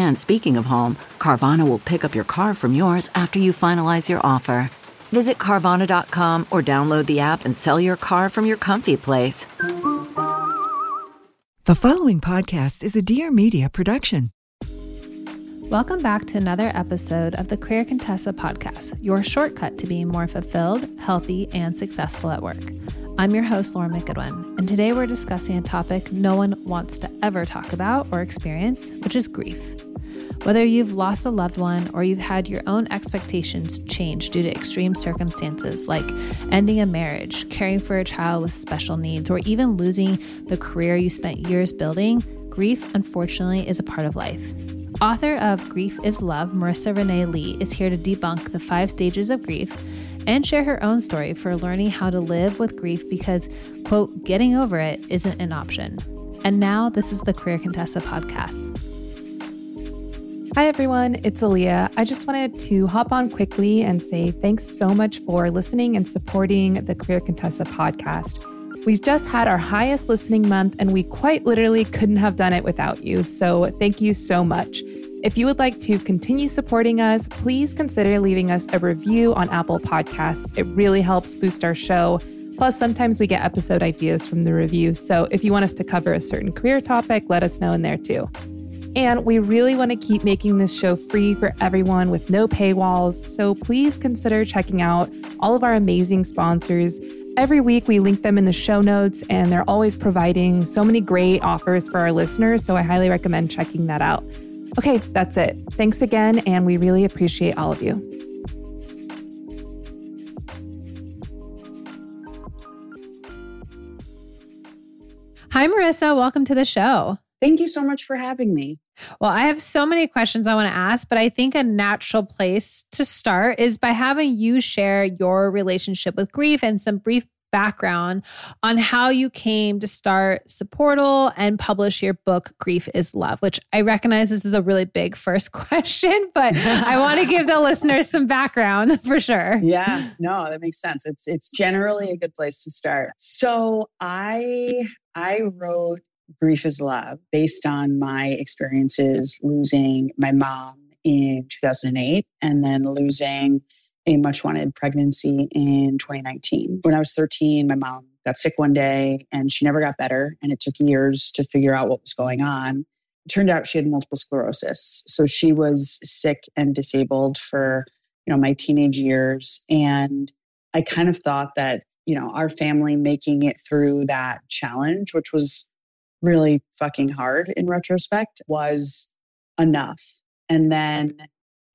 And speaking of home, Carvana will pick up your car from yours after you finalize your offer. Visit Carvana.com or download the app and sell your car from your comfy place. The following podcast is a Dear Media production. Welcome back to another episode of the Career Contessa podcast, your shortcut to being more fulfilled, healthy, and successful at work. I'm your host, Lauren McGoodwin, and today we're discussing a topic no one wants to ever talk about or experience, which is grief. Whether you've lost a loved one or you've had your own expectations change due to extreme circumstances like ending a marriage, caring for a child with special needs, or even losing the career you spent years building, grief, unfortunately, is a part of life. Author of Grief is Love, Marisa Renee Lee, is here to debunk the five stages of grief and share her own story for learning how to live with grief because, quote, getting over it isn't an option. And now this is the Career Contessa podcast. Hi, everyone. It's Aaliyah. I just wanted to hop on quickly and say thanks so much for listening and supporting the Career Contessa podcast. We've just had our highest listening month, and we quite literally couldn't have done it without you. So, thank you so much. If you would like to continue supporting us, please consider leaving us a review on Apple Podcasts. It really helps boost our show. Plus, sometimes we get episode ideas from the reviews. So, if you want us to cover a certain career topic, let us know in there too. And we really want to keep making this show free for everyone with no paywalls. So please consider checking out all of our amazing sponsors. Every week, we link them in the show notes, and they're always providing so many great offers for our listeners. So I highly recommend checking that out. Okay, that's it. Thanks again, and we really appreciate all of you. Hi, Marisa. Welcome to the show. Thank you so much for having me. Well, I have so many questions I want to ask, but I think a natural place to start is by having you share your relationship with grief and some brief background on how you came to start Supportal and publish your book, Grief is Love, which I recognize this is a really big first question, but I want to give the listeners some background for sure. Yeah, no, that makes sense. It's it's generally a good place to start. So I I wrote Grief is Love based on my experiences losing my mom in 2008 and then losing a much wanted pregnancy in 2019. When I was 13, my mom got sick one day and she never got better. And it took years to figure out what was going on. It turned out she had multiple sclerosis. So she was sick and disabled for, you know, my teenage years. And I kind of thought that, you know, our family making it through that challenge, which was really fucking hard in retrospect was enough. And then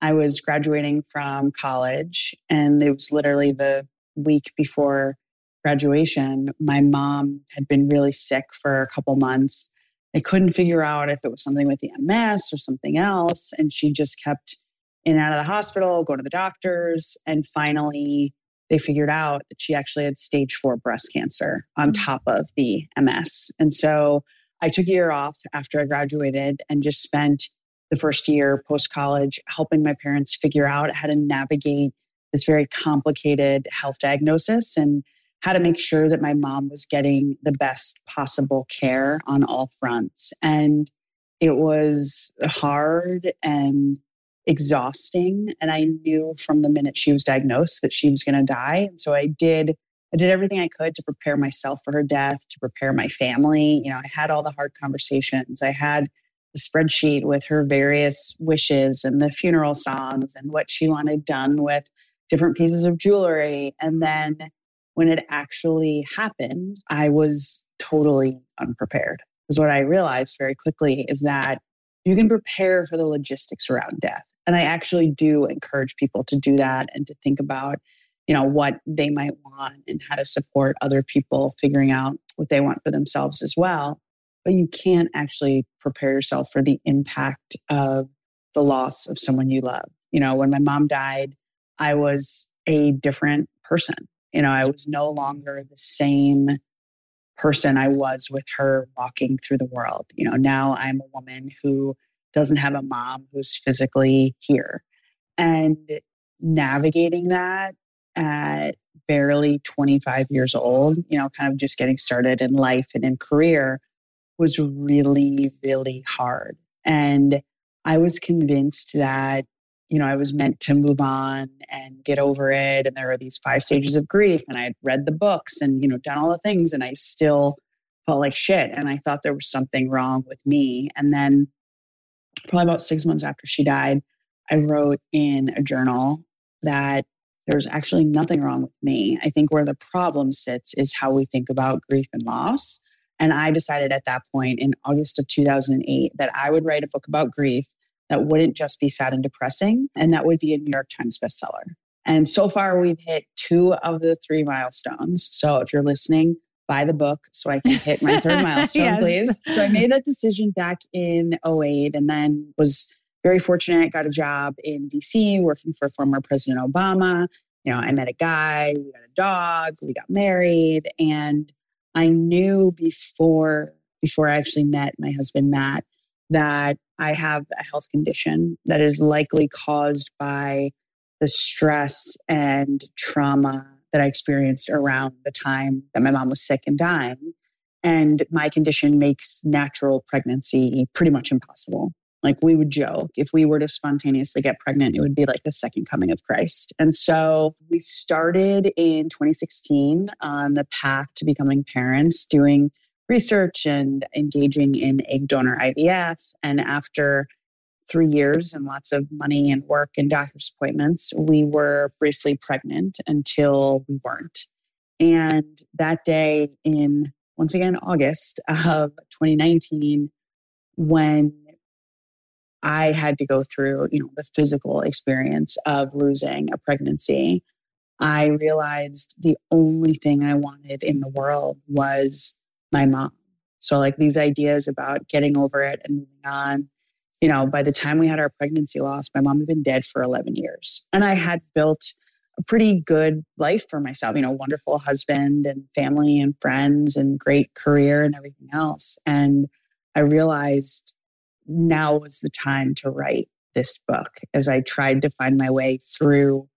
I was graduating from college, and it was literally the week before graduation. My mom had been really sick for a couple months. They couldn't figure out if it was something with the MS or something else. And she just kept in and out of the hospital, going to the doctors. And finally, they figured out that she actually had stage four breast cancer on mm. top of the MS. And so I took a year off after I graduated and just spent the first year post college helping my parents figure out how to navigate this very complicated health diagnosis and how to make sure that my mom was getting the best possible care on all fronts. And it was hard and exhausting. And I knew from the minute she was diagnosed that she was going to die. And so I did I did everything I could to prepare myself for her death, to prepare my family. You know, I had all the hard conversations. I had spreadsheet with her various wishes and the funeral songs and what she wanted done with different pieces of jewelry. And then when it actually happened, I was totally unprepared. Because what I realized very quickly is that you can prepare for the logistics around death. And I actually do encourage people to do that and to think about, you know, what they might want and how to support other people figuring out what they want for themselves as well. But you can't actually prepare yourself for the impact of the loss of someone you love. You know, when my mom died, I was a different person. You know, I was no longer the same person I was with her walking through the world. You know, now I'm a woman who doesn't have a mom who's physically here. And navigating that at barely 25 years old, you know, kind of just getting started in life and in career was really, really hard. And I was convinced that you know, I was meant to move on and get over it. And there are these five stages of grief. And I had read the books and, you know, done all the things. And I still felt like shit. And I thought there was something wrong with me. And then, probably about six months after she died, I wrote in a journal that there's actually nothing wrong with me. I think where the problem sits is how we think about grief and loss. And I decided at that point in August of 2008 that I would write a book about grief that wouldn't just be sad and depressing, and that would be a New York Times bestseller. And so far, we've hit two of the three milestones. So if you're listening, buy the book so I can hit my third milestone, yes. please. So I made that decision back in 08 and then was very fortunate, got a job in DC working for former President Obama. You know, I met a guy, we got a dog, we got married, and I knew before before I actually met my husband Matt that I have a health condition that is likely caused by the stress and trauma that I experienced around the time that my mom was sick and dying. And my condition makes natural pregnancy pretty much impossible. Like we would joke, if we were to spontaneously get pregnant, it would be like the second coming of Christ. And so we started in 2016 on the path to becoming parents, doing research and engaging in egg donor IVF. And after three years and lots of money and work and doctor's appointments, we were briefly pregnant until we weren't. And that day in, once again, August of 2019, when I had to go through, you know, the physical experience of losing a pregnancy, I realized the only thing I wanted in the world was my mom. So, like these ideas about getting over it and moving on. You know, by the time we had our pregnancy loss, my mom had been dead for 11 years. And I had built a pretty good life for myself, you know, wonderful husband and family and friends and great career and everything else. And I realized now was the time to write this book as I tried to find my way through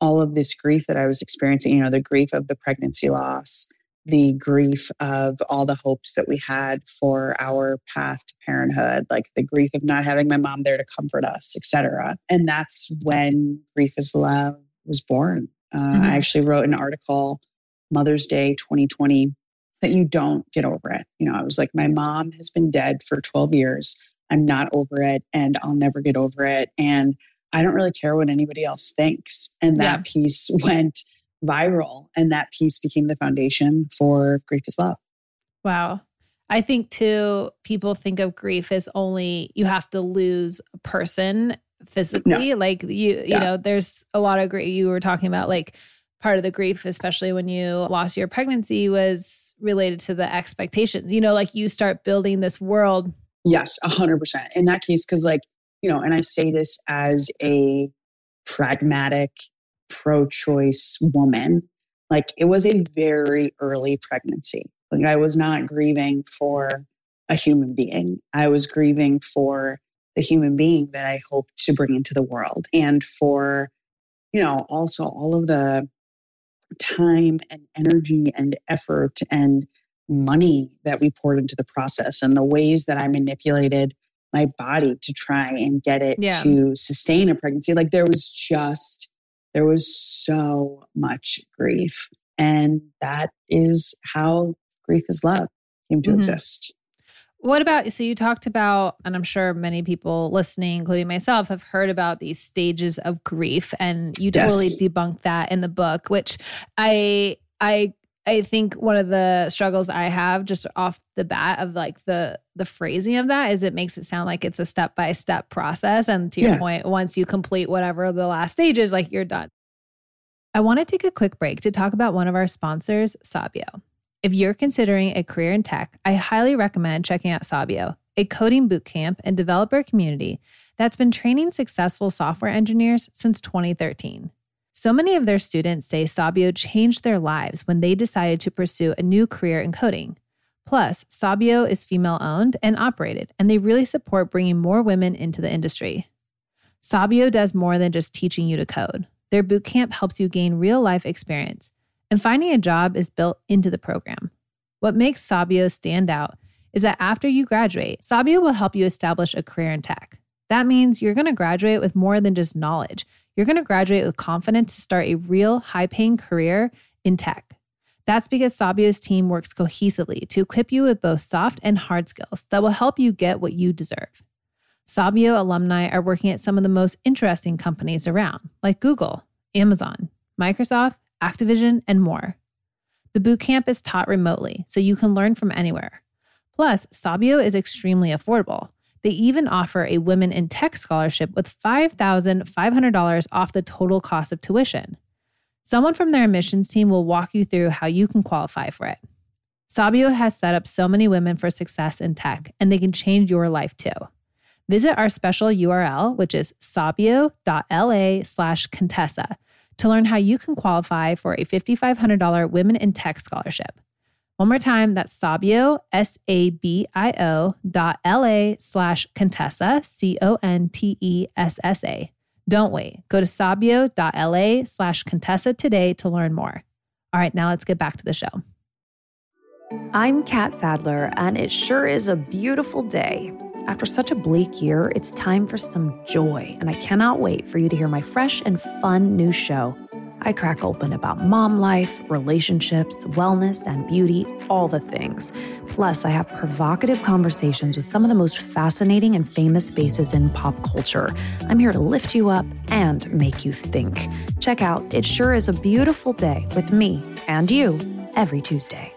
all of this grief that I was experiencing, you know, the grief of the pregnancy loss, the grief of all the hopes that we had for our path to parenthood like the grief of not having my mom there to comfort us etc and that's when grief is love was born. Uh, mm-hmm. i actually wrote an article mother's day 2020 that you don't get over it. You know i was like my mom has been dead for 12 years i'm not over it and i'll never get over it and i don't really care what anybody else thinks and that yeah. piece went viral. And that piece became the foundation for Grief is Love. Wow. I think too, people think of grief as only you have to lose a person physically. No. Like you, you yeah. know, there's a lot of grief. You were talking about like part of the grief, especially when you lost your pregnancy, was related to the expectations. You know, like you start building this world. Yes, a hundred percent. In that case, because like, you know, and I say this as a pragmatic pro choice woman, like it was a very early pregnancy. Like I was not grieving for a human being, I was grieving for the human being that I hoped to bring into the world and for, you know, also all of the time and energy and effort and money that we poured into the process and the ways that I manipulated my body to try and get it yeah. to sustain a pregnancy. Like there was just there was so much grief. And that is how grief is love came to mm-hmm. exist. What about so you talked about, and I'm sure many people listening, including myself, have heard about these stages of grief, and you Yes. totally debunked that in the book, which I I I think one of the struggles I have just off the bat of like the the phrasing of that is it makes it sound like it's a step by step process, and to your Yeah. point, once you complete whatever the last stage is, like you're done. I want to take a quick break to talk about one of our sponsors, Sabio. If you're considering a career in tech, I highly recommend checking out Sabio, a coding bootcamp and developer community that's been training successful software engineers since 2013. So many of their students say Sabio changed their lives when they decided to pursue a new career in coding. Plus, Sabio is female owned and operated, and they really support bringing more women into the industry. Sabio does more than just teaching you to code. Their bootcamp helps you gain real life experience, and finding a job is built into the program. What makes Sabio stand out is that after you graduate, Sabio will help you establish a career in tech. That means you're going to graduate with more than just knowledge. You're going to graduate with confidence to start a real high paying career in tech. That's because Sabio's team works cohesively to equip you with both soft and hard skills that will help you get what you deserve. Sabio alumni are working at some of the most interesting companies around, like Google, Amazon, Microsoft, Activision, and more. The bootcamp is taught remotely, so you can learn from anywhere. Plus, Sabio is extremely affordable. They even offer a Women in Tech scholarship with $5,500 off the total cost of tuition. Someone from their admissions team will walk you through how you can qualify for it. Sabio has set up so many women for success in tech, and they can change your life too. Visit our special URL, which is sabio.la slash Contessa, to learn how you can qualify for a $5,500 Women in Tech scholarship. One more time, that's Sabio, S A B I O dot L A slash Contessa, C O N T E S S A. Don't wait. Go to sabio.la slash Contessa today to learn more. All right, now let's get back to the show. I'm Kat Sadler, and it sure is a beautiful day. After such a bleak year, it's time for some joy, and I cannot wait for you to hear my fresh and fun new show. I crack open about mom life, relationships, wellness, and beauty, all the things. Plus, I have provocative conversations with some of the most fascinating and famous faces in pop culture. I'm here to lift you up and make you think. Check out It Sure Is a Beautiful Day with me and you every Tuesday.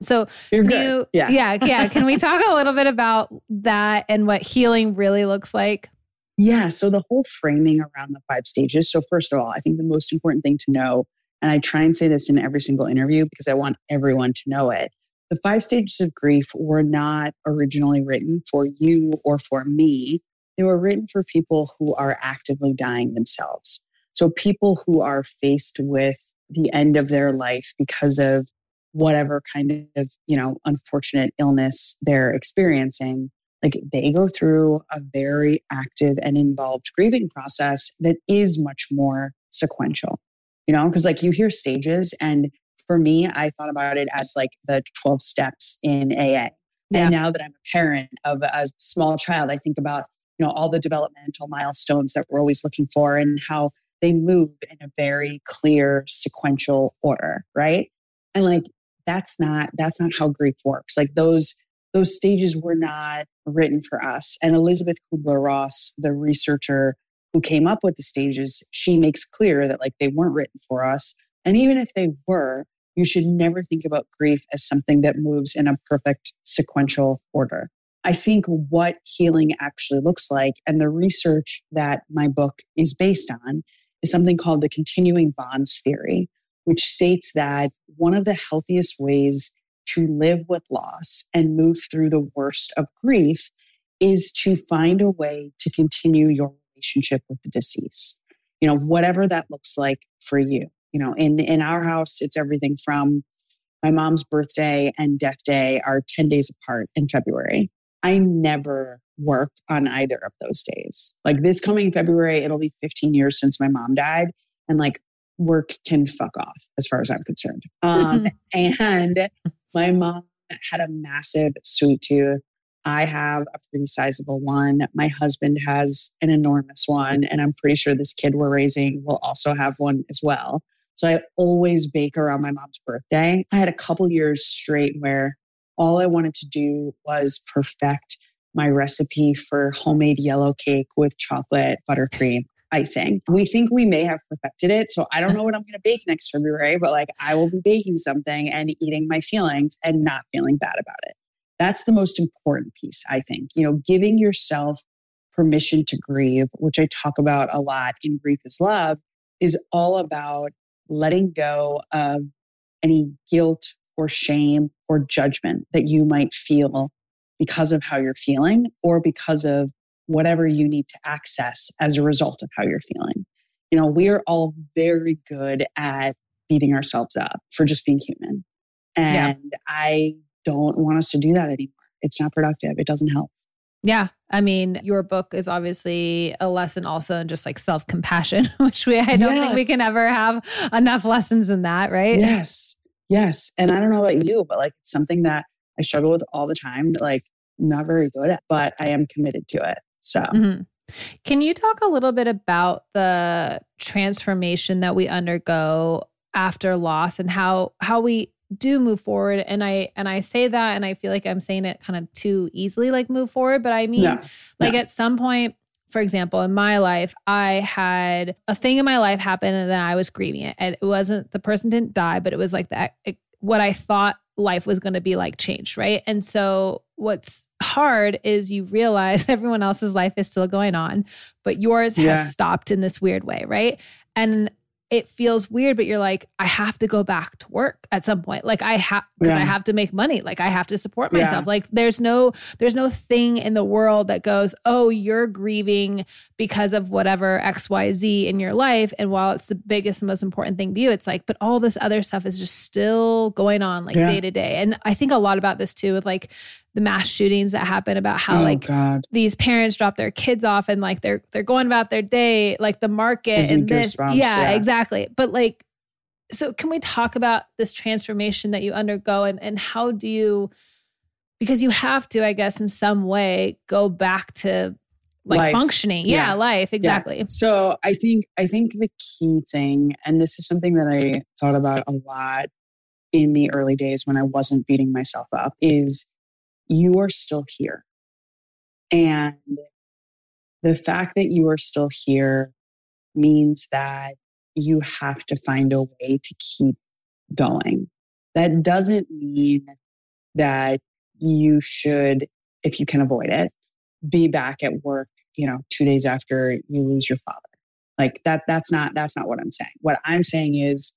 So, You're good. you, yeah. yeah, yeah. Can we talk a little bit about that and what healing really looks like? Yeah. So the whole framing around the five stages. So, first of all, I think the most important thing to know, and I try and say this in every single interview because I want everyone to know it. The five stages of grief were not originally written for you or for me. They were written for people who are actively dying themselves. So, people who are faced with the end of their life because of whatever kind of, you know, unfortunate illness they're experiencing like they go through a very active and involved grieving process that is much more sequential you know? Because like you hear stages and for me i thought about it as like the 12 steps in aa Yeah. and now that i'm a parent of a small child i think about you know all the developmental milestones that we're always looking for and how they move in a very clear sequential order right? And like that's not that's not how grief works. Like those those stages were not written for us. And Elizabeth Kubler Ross, the researcher who came up with the stages, she makes clear that like they weren't written for us. And even if they were, you should never think about grief as something that moves in a perfect sequential order. I think what healing actually looks like and the research that my book is based on is something called the continuing bonds theory, which states that one of the healthiest ways to live with loss and move through the worst of grief is to find a way to continue your relationship with the deceased. You know, whatever that looks like for you. You know, in in our house, it's everything from my mom's birthday and death day are 10 days apart in February. I never worked on either of those days. Like this coming February, it'll be 15 years since my mom died. And like work can fuck off as far as I'm concerned. Um, and my mom had a massive sweet tooth. I have a pretty sizable one. My husband has an enormous one. And I'm pretty sure this kid we're raising will also have one as well. So I always bake around my mom's birthday. I had a couple years straight where all I wanted to do was perfect my recipe for homemade yellow cake with chocolate buttercream icing. We think we may have perfected it. So I don't know what I'm going to bake next February, but like I will be baking something and eating my feelings and not feeling bad about it. That's the most important piece, I think. You know, giving yourself permission to grieve, which I talk about a lot in Grief is Love, is all about letting go of any guilt or shame or judgment that you might feel because of how you're feeling or because of whatever you need to access as a result of how you're feeling. You know, we are all very good at beating ourselves up for just being human. And yeah. I don't want us to do that anymore. It's not productive. It doesn't help. Yeah. I mean, your book is obviously a lesson also in just like self compassion, which we, I don't yes. think we can ever have enough lessons in that, right? Yes. Yes. And I don't know about you, but like it's something that I struggle with all the time like not very good at, but I am committed to it. So, mm-hmm. can you talk a little bit about the transformation that we undergo after loss and how how we do move forward? And i and i say that and i feel like i'm saying it kind of too easily like move forward but i mean no, like no. at some point for example in my life i had a thing in my life happen and then i was grieving it. And it wasn't the person didn't die but it was like that it, what i thought life was going to be like changed right? And so what's hard is you realize everyone else's life is still going on but yours yeah. has stopped in this weird way right and it feels weird, but you're like, I have to go back to work at some point. Like I have because yeah. I have to make money. Like I have to support myself. Yeah. Like there's no there's no thing in the world that goes, oh, you're grieving because of whatever XYZ in your life. And while it's the biggest and most important thing to you, it's like, but all this other stuff is just still going on like day to day. And I think a lot about this too with like the mass shootings that happen about how oh, like God. these parents drop their kids off and like they're they're going about their day like the market and this yeah, yeah, exactly but like so can we talk about this transformation that you undergo and and how do you because you have to i guess in some way go back to like life. functioning yeah, yeah, life exactly yeah. so i think i think the key thing and this is something that i thought about a lot in the early days when i wasn't beating myself up is you are still here. And the fact that you are still here means that you have to find a way to keep going. That doesn't mean that you should, if you can avoid it, be back at work, you know, two days after you lose your father. Like that, that's not, that's not what I'm saying. What I'm saying is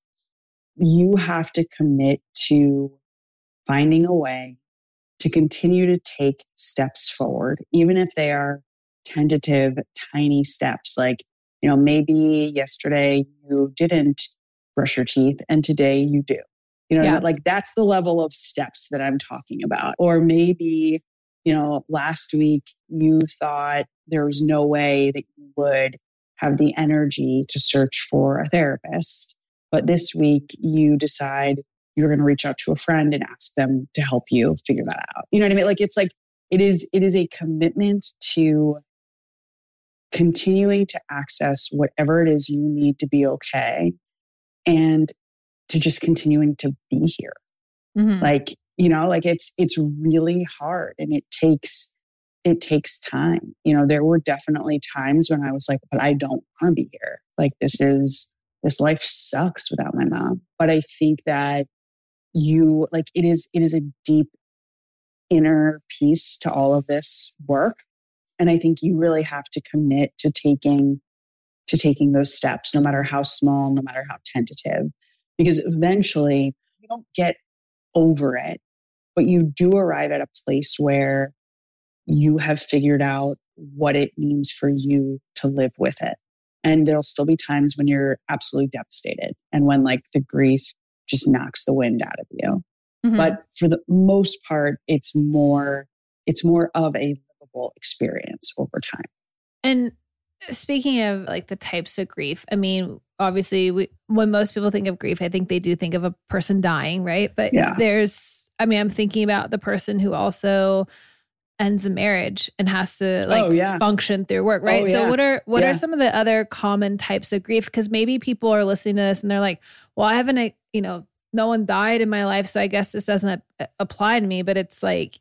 you have to commit to finding a way to continue to take steps forward, even if they are tentative, tiny steps. Like, you know, maybe yesterday you didn't brush your teeth and today you do. You know, yeah. like that's the level of steps that I'm talking about. Or maybe, you know, last week you thought there was no way that you would have the energy to search for a therapist. But this week you decide you're going to reach out to a friend and ask them to help you figure that out. You know what I mean? Like it's like it is it is a commitment to continuing to access whatever it is you need to be okay and to just continuing to be here. Mm-hmm. Like, you know, like it's it's really hard and it takes it takes time. You know, there were definitely times when I was like, but I don't want to be here. Like this is this life sucks without my mom. But I think that you like it is it is a deep inner piece to all of this work and i think you really have to commit to taking to taking those steps no matter how small no matter how tentative because eventually you don't get over it but you do arrive at a place where you have figured out what it means for you to live with it and there'll still be times when you're absolutely devastated and when like the grief just knocks the wind out of you. Mm-hmm. But for the most part, it's more, it's more of a livable experience over time. And speaking of like the types of grief, I mean, obviously we, when most people think of grief, I think they do think of a person dying, right? But yeah. there's, I mean, I'm thinking about the person who also ends a marriage and has to like Oh, yeah. function through work, right? Oh, So what are what Yeah. are some of the other common types of grief? Because maybe people are listening to this and they're like, well, I haven't, uh, you know, no one died in my life, so I guess this doesn't apply to me. But it's like,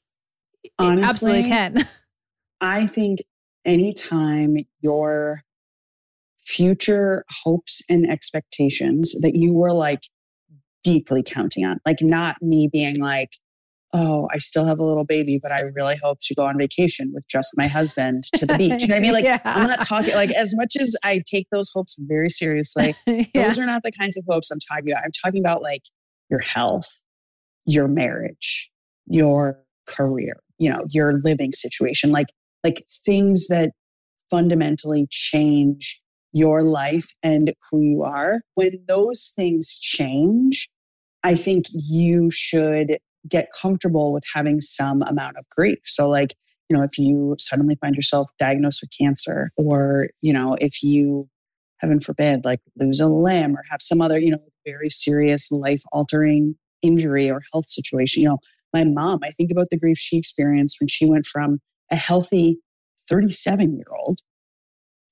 it absolutely Honestly, can. I think anytime your future hopes and expectations that you were like deeply counting on, like not me being like, oh, I still have a little baby, but I really hope to go on vacation with just my husband to the beach. You know what I mean? Like, Yeah. I'm not talking, like, as much as I take those hopes very seriously, yeah. those are not the kinds of hopes I'm talking about. I'm talking about like your health, your marriage, your career, you know, your living situation, like like things that fundamentally change your life and who you are. When those things change, I think you should get comfortable with having some amount of grief. So like, you know, if you suddenly find yourself diagnosed with cancer or, you know, if you heaven forbid, like lose a limb or have some other, you know, very serious life altering injury or health situation. You know, my mom, I think about the grief she experienced when she went from a healthy 37 year old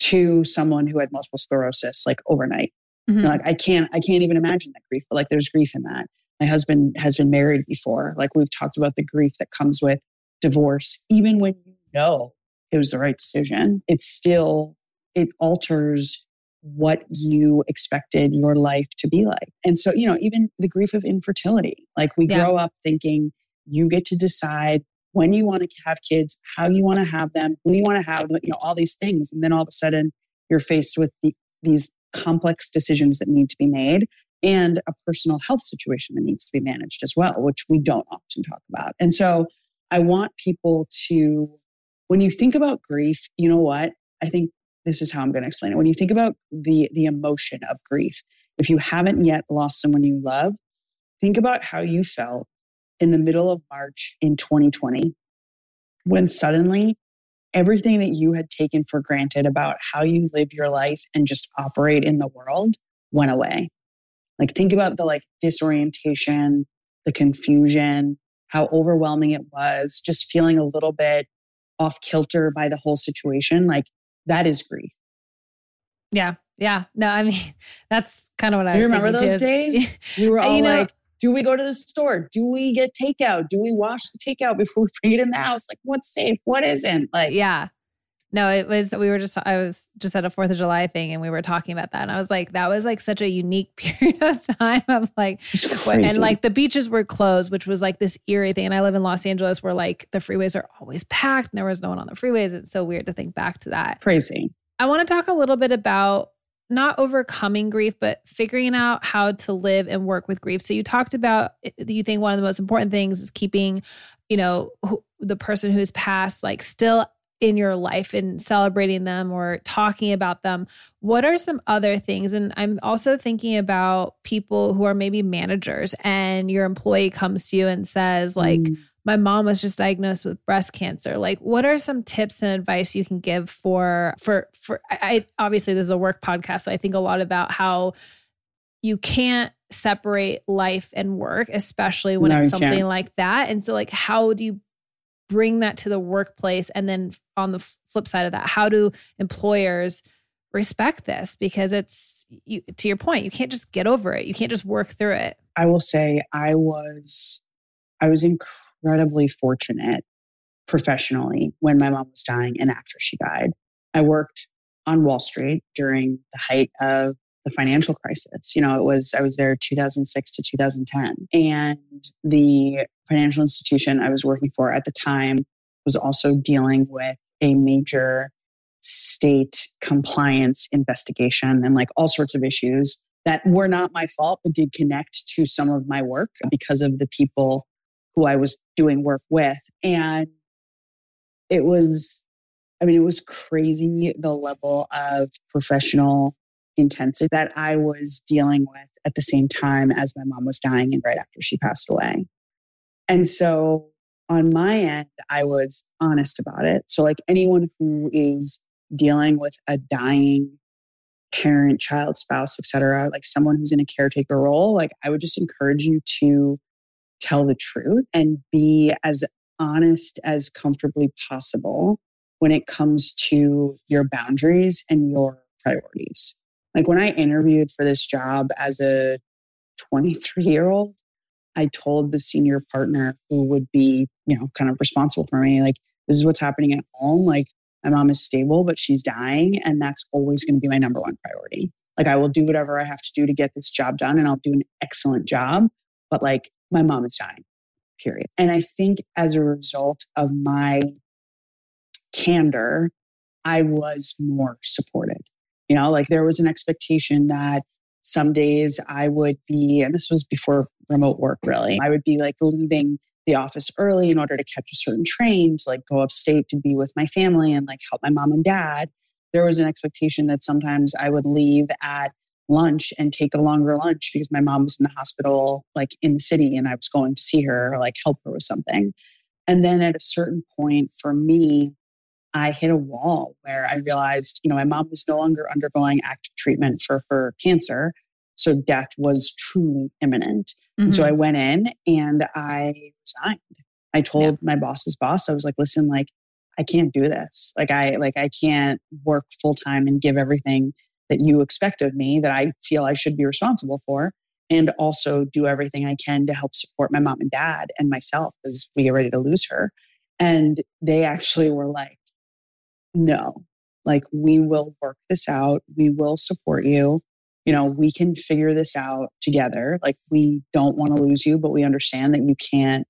to someone who had multiple sclerosis like overnight. Mhm. You know, like I can't, I can't even imagine that grief, but like there's grief in that. My husband has been married before. Like we've talked about the grief that comes with divorce, even when you know it was the right decision, it still, it alters what you expected your life to be like. And so, you know, even the grief of infertility, like we Yeah. grow up thinking you get to decide when you want to have kids, how you want to have them, when you want to have, you know, all these things. And then all of a sudden you're faced with the, these complex decisions that need to be made and a personal health situation that needs to be managed as well, which we don't often talk about. And so I want people to, when you think about grief, you know what? I think this is how I'm going to explain it. When you think about the the emotion of grief, if you haven't yet lost someone you love, think about how you felt in the middle of March in 2020 when suddenly everything that you had taken for granted about how you live your life and just operate in the world went away. Like think about the like disorientation, the confusion, how overwhelming it was, just feeling a little bit off kilter by the whole situation. Like that is grief. yeah. Yeah. No, I mean, that's kind of what I You remember those too. days? We were all You know- like, do we go to the store? Do we get takeout? Do we wash the takeout before we bring it in the house? Like, what's safe? What isn't? Like, yeah. No, it was, we were just, I was just at a 4th of July thing and we were talking about that. And I was like, that was like such a unique period of time of like, and like the beaches were closed, which was like this eerie thing. And I live in Los Angeles where like the freeways are always packed and there was no one on the freeways. It's so weird to think back to that. crazy. I want to talk a little bit about not overcoming grief, but figuring out how to live and work with grief. So you talked about eh, you think one of the most important things is keeping, you know, who, the person who's passed like still in your life and celebrating them or talking about them. What are some other things? And I'm also thinking about people who are maybe managers and your employee comes to you and says like Mm. my mom was just diagnosed with breast cancer like what are some tips and advice you can give for for for I, obviously this is a work podcast so i think a lot about how you can't separate life and work especially when No, it's something can't. like that and so like how do you bring that to the workplace. And then on the flip side of that how do employers respect this? Because it's you, to your point you can't just get over it. You can't just work through it. I will say I was I was incredibly fortunate professionally when my mom was dying and after she died. I worked on Wall Street during the height of the financial crisis. You know, it was I was there 2006 to 2010 and the financial institution I was working for at the time was also dealing with a major state compliance investigation and like all sorts of issues that were not my fault, but did connect to some of my work because of the people who I was doing work with. And it was, I mean, it was crazy the level of professional intensity that I was dealing with at the same time as my mom was dying and right after she passed away. And so on my end, I was honest about it. So, like anyone who is dealing with a dying parent, child, spouse, etc., like someone who's in a caretaker role, like I would just encourage you to tell the truth and be as honest as comfortably possible when it comes to your boundaries and your priorities. Like when I interviewed for this job as a 23 year old, I told the senior partner who would be, you know, kind of responsible for me, like, this is what's happening at home. Like, my mom is stable, but she's dying. And that's always going to be my number one priority. Like, I will do whatever I have to do to get this job done and I'll do an excellent job. But like, my mom is dying, period. And I think as a result of my candor, I was more supported. You know, like there was an expectation that some days I would be, and this was before remote work really, I would be like leaving the office early in order to catch a certain train to like go upstate to be with my family and like help my mom and dad. There was an expectation that sometimes I would leave at lunch and take a longer lunch because my mom was in the hospital, like in the city, and I was going to see her or like help her with something. And then at a certain point for me, I hit a wall where I realized, you know, my mom was no longer undergoing active treatment for, for cancer. So death was truly imminent. Mm-hmm. And so I mm-hmm. went in and I resigned. I told yeah. my boss's boss, I was like, listen, like, I can't do this. Like I like I can't work full time and give everything that you expect of me that I feel I should be responsible for and also do everything I can to help support my mom and dad and myself as we get ready to lose her. And they actually were like, no, like we will work this out. We will support you. You know, we can figure this out together. Like we don't want to lose you, but we understand that you can't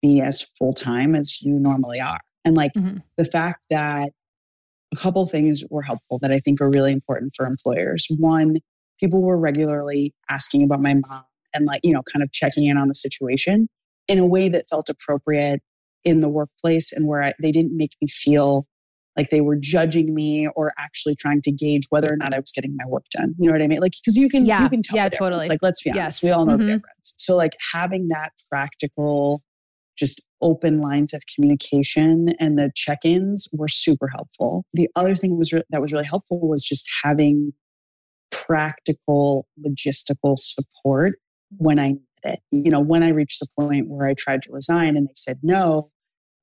be as full time as you normally are. And like mm-hmm. the fact that a couple things were helpful that I think are really important for employers. One, people were regularly asking about my mom and like, you know, kind of checking in on the situation in a way that felt appropriate in the workplace and where I, they didn't make me feel like they were judging me or actually trying to gauge whether or not I was getting my work done. You know what I mean? Like, because you can, yeah, you can tell. Yeah, totally. It's like, let's be honest, yes. we all know mm-hmm. the difference. So, like, having that practical, just open lines of communication and the check-ins were super helpful. The other thing was re- that was really helpful was just having practical logistical support when I needed it. You know, when I reached the point where I tried to resign and they said no,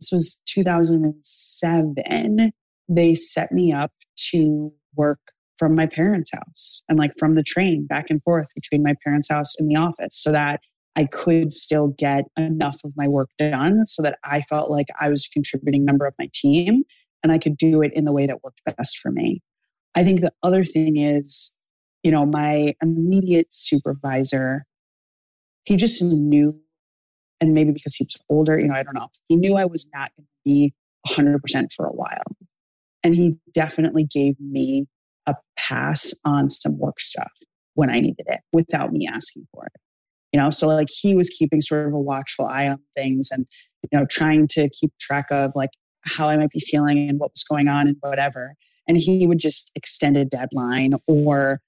this was 2007 they set me up to work from my parents' house and like from the train back and forth between my parents' house and the office so that I could still get enough of my work done so that I felt like I was a contributing member of my team and I could do it in the way that worked best for me. I think the other thing is, you know, my immediate supervisor, he just knew, and maybe because he was older, you know, I don't know, he knew I was not going to be 100% for a while. And he definitely gave me a pass on some work stuff when I needed it without me asking for it. You know, so like he was keeping sort of a watchful eye on things and, you know, trying to keep track of like how I might be feeling and what was going on and whatever. And he would just extend a deadline or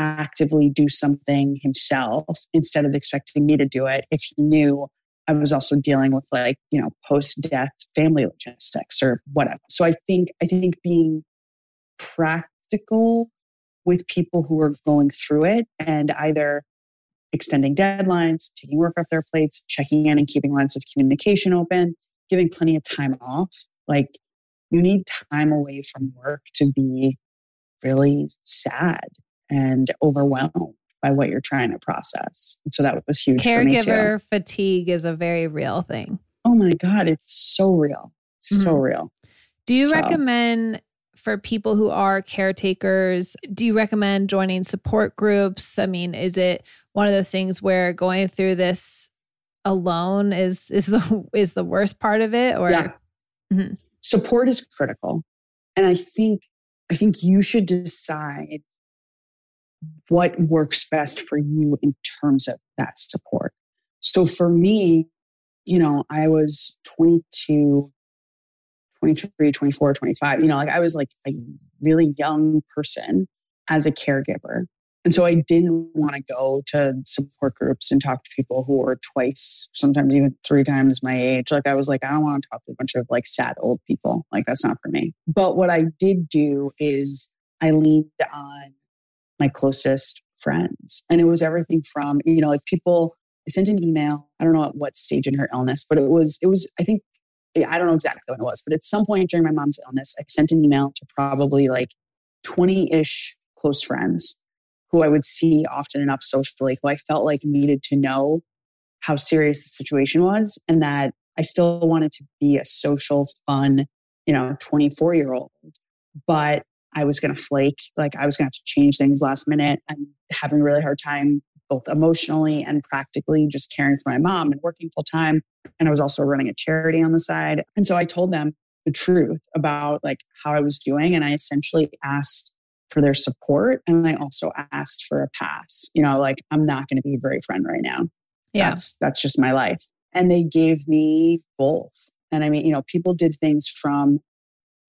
actively do something himself instead of expecting me to do it if he knew I was also dealing with like, you know, post death family logistics or whatever. So I think, I think being practical with people who are going through it and either extending deadlines, taking work off their plates, checking in and keeping lines of communication open, giving plenty of time off. Like you need time away from work to be really sad and overwhelmed by what you're trying to process. And so that was huge. Caregiver fatigue is a very real thing. Oh my God, it's so real. So mm-hmm. real. Do you so. recommend for people who are caretakers, do you recommend joining support groups? I mean, is it one of those things where going through this alone is is the is the worst part of it or yeah. Mm-hmm. support is critical and i think i think you should decide what works best for you in terms of that support. So for me, you know, I was 22, 23, 24, 25, you know, like I was like a really young person as a caregiver. And so I didn't want to go to support groups and talk to people who were twice, sometimes even three times my age. Like I was like, I don't want to talk to a bunch of like sad old people. Like that's not for me. But what I did do is I leaned on my closest friends. And it was everything from, you know, like people, I sent an email, I don't know at what stage in her illness, but it was, it was, I think I don't know exactly when it was, but at some point during my mom's illness, I sent an email to probably like 20 ish close friends who I would see often enough socially, who I felt like needed to know how serious the situation was and that I still wanted to be a social, fun, you know, 24 year old. But I was going to flake, like I was going to have to change things last minute I'm having a really hard time, both emotionally and practically, just caring for my mom and working full time. And I was also running a charity on the side. And so I told them the truth about like how I was doing. And I essentially asked for their support. And I also asked for a pass. You know, like I'm not going to be a very friend right now. Yeah. That's that's just my life. And they gave me both. And I mean, you know, people did things from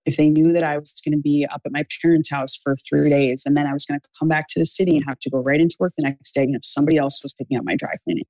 if they knew that I was going to be up at my parents' house for three days and then I was going to come back to the city and have to go right into work the next day. And if somebody else was picking up my dry cleaning,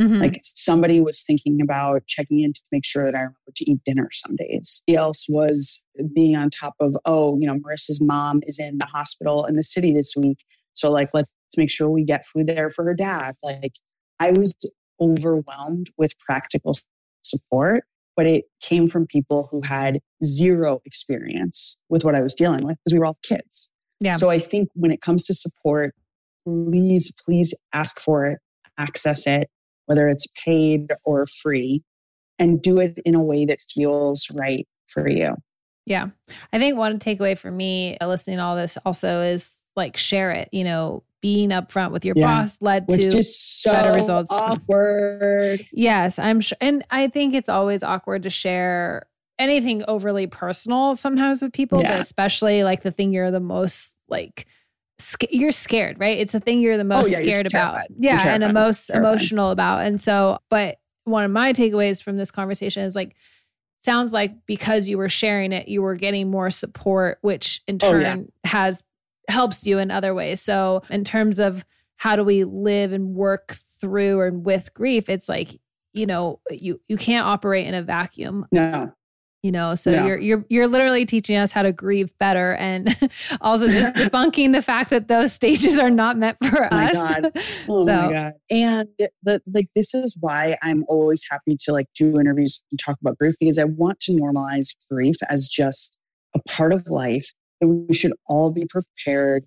Mhm. like somebody was thinking about checking in to make sure that I remember to eat dinner some days. Somebody else was being on top of, oh, you know, Marisa's mom is in the hospital in the city this week. So like let's make sure we get food there for her dad. Like I was overwhelmed with practical support, but it came from people who had zero experience with what I was dealing with because we were all kids. Yeah. So I think when it comes to support, please, please ask for it, access it, whether it's paid or free, and do it in a way that feels right for you. Yeah. I think one takeaway for me uh, listening to all this also is like share it, you know, being upfront with your Yeah. boss led Which to so better results. awkward. Yes, I'm sure. And I think it's always awkward to share anything overly personal sometimes with people, but especially like the thing you're the most like, sca- you're scared, right? It's the thing you're the most Oh, yeah, scared about. Yeah. And the most Terrified. emotional about. And so, but one of my takeaways from this conversation is like, sounds like because you were sharing it, you were getting more support, which in Oh, turn yeah. has helps you in other ways. So, in terms of how do we live and work through and with grief, it's like you know you you can't operate in a vacuum No. You know so No. you're you're you're literally teaching us how to grieve better and also just debunking the fact that those stages are not meant for Oh my us God. Oh so my god! And the like, this is why I'm always happy to like do interviews and talk about grief because I want to normalize grief as just a part of life that we should all be prepared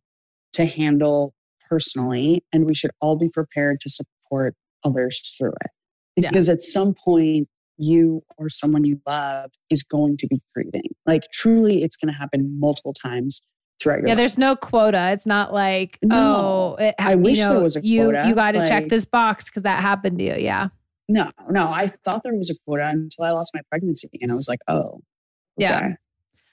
to handle personally, and we should all be prepared to support others through it. Yeah. Because at some point, you or someone you love is going to be grieving. Like truly, it's going to happen multiple times throughout your yeah life. there's no quota it's not like No. oh it, I you wish know, there was a you quota, you got to check this box because that happened to you yeah No, no. I thought there was a quota until I lost my pregnancy, and I was like, "Oh, Yeah.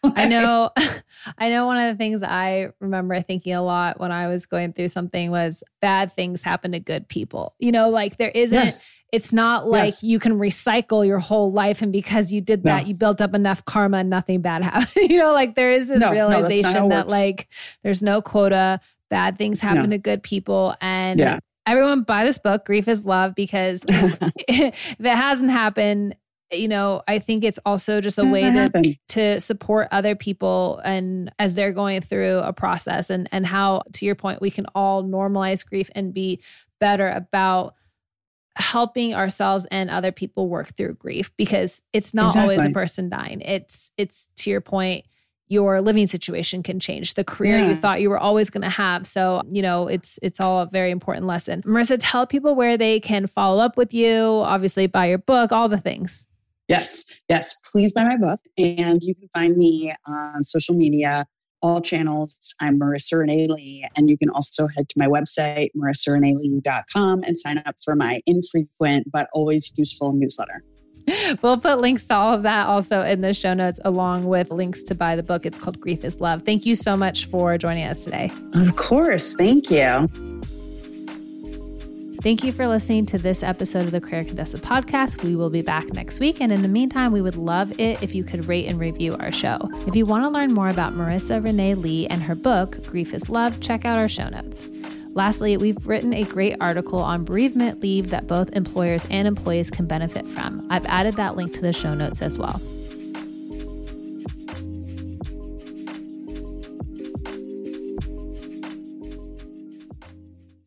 I know I know one of the things I remember thinking a lot when I was going through something was bad things happen to good people. You know, like there isn't Yes. it's not like Yes. you can recycle your whole life and because you did that No. you built up enough karma and nothing bad happened. you know, like there is this No, no, that's not how realization it that like there's no quota, bad things happen No. to good people and Yeah. everyone buy this book, Grief is Love because if it hasn't happened, you know, I think it's also just a way to happened. to support other people and as they're going through a process and and how to your point we can all normalize grief and be better about helping ourselves and other people work through grief because it's not always a person dying. It's it's to your point your living situation can change the career you thought you were always going to have. So you know it's it's all a very important lesson. Marisa tell people where they can follow up with you obviously buy your book all the things Yes, yes. Please buy my book, and you can find me on social media, all channels. I'm Marisa Renee Lee, and you can also head to my website, marisareneelee.com, and sign up for my infrequent but always useful newsletter. We'll put links to all of that also in the show notes, along with links to buy the book. It's called Grief is Love. Thank you so much for joining us today. Of course, thank you. Thank you for listening to this episode of the Career Contessa podcast. We will be back next week. And in the meantime, we would love it if you could rate and review our show. If you want to learn more about Marisa Renee Lee and her book, Grief is Love, check out our show notes. Lastly, we've written a great article on bereavement leave that both employers and employees can benefit from. I've added that link to the show notes as well.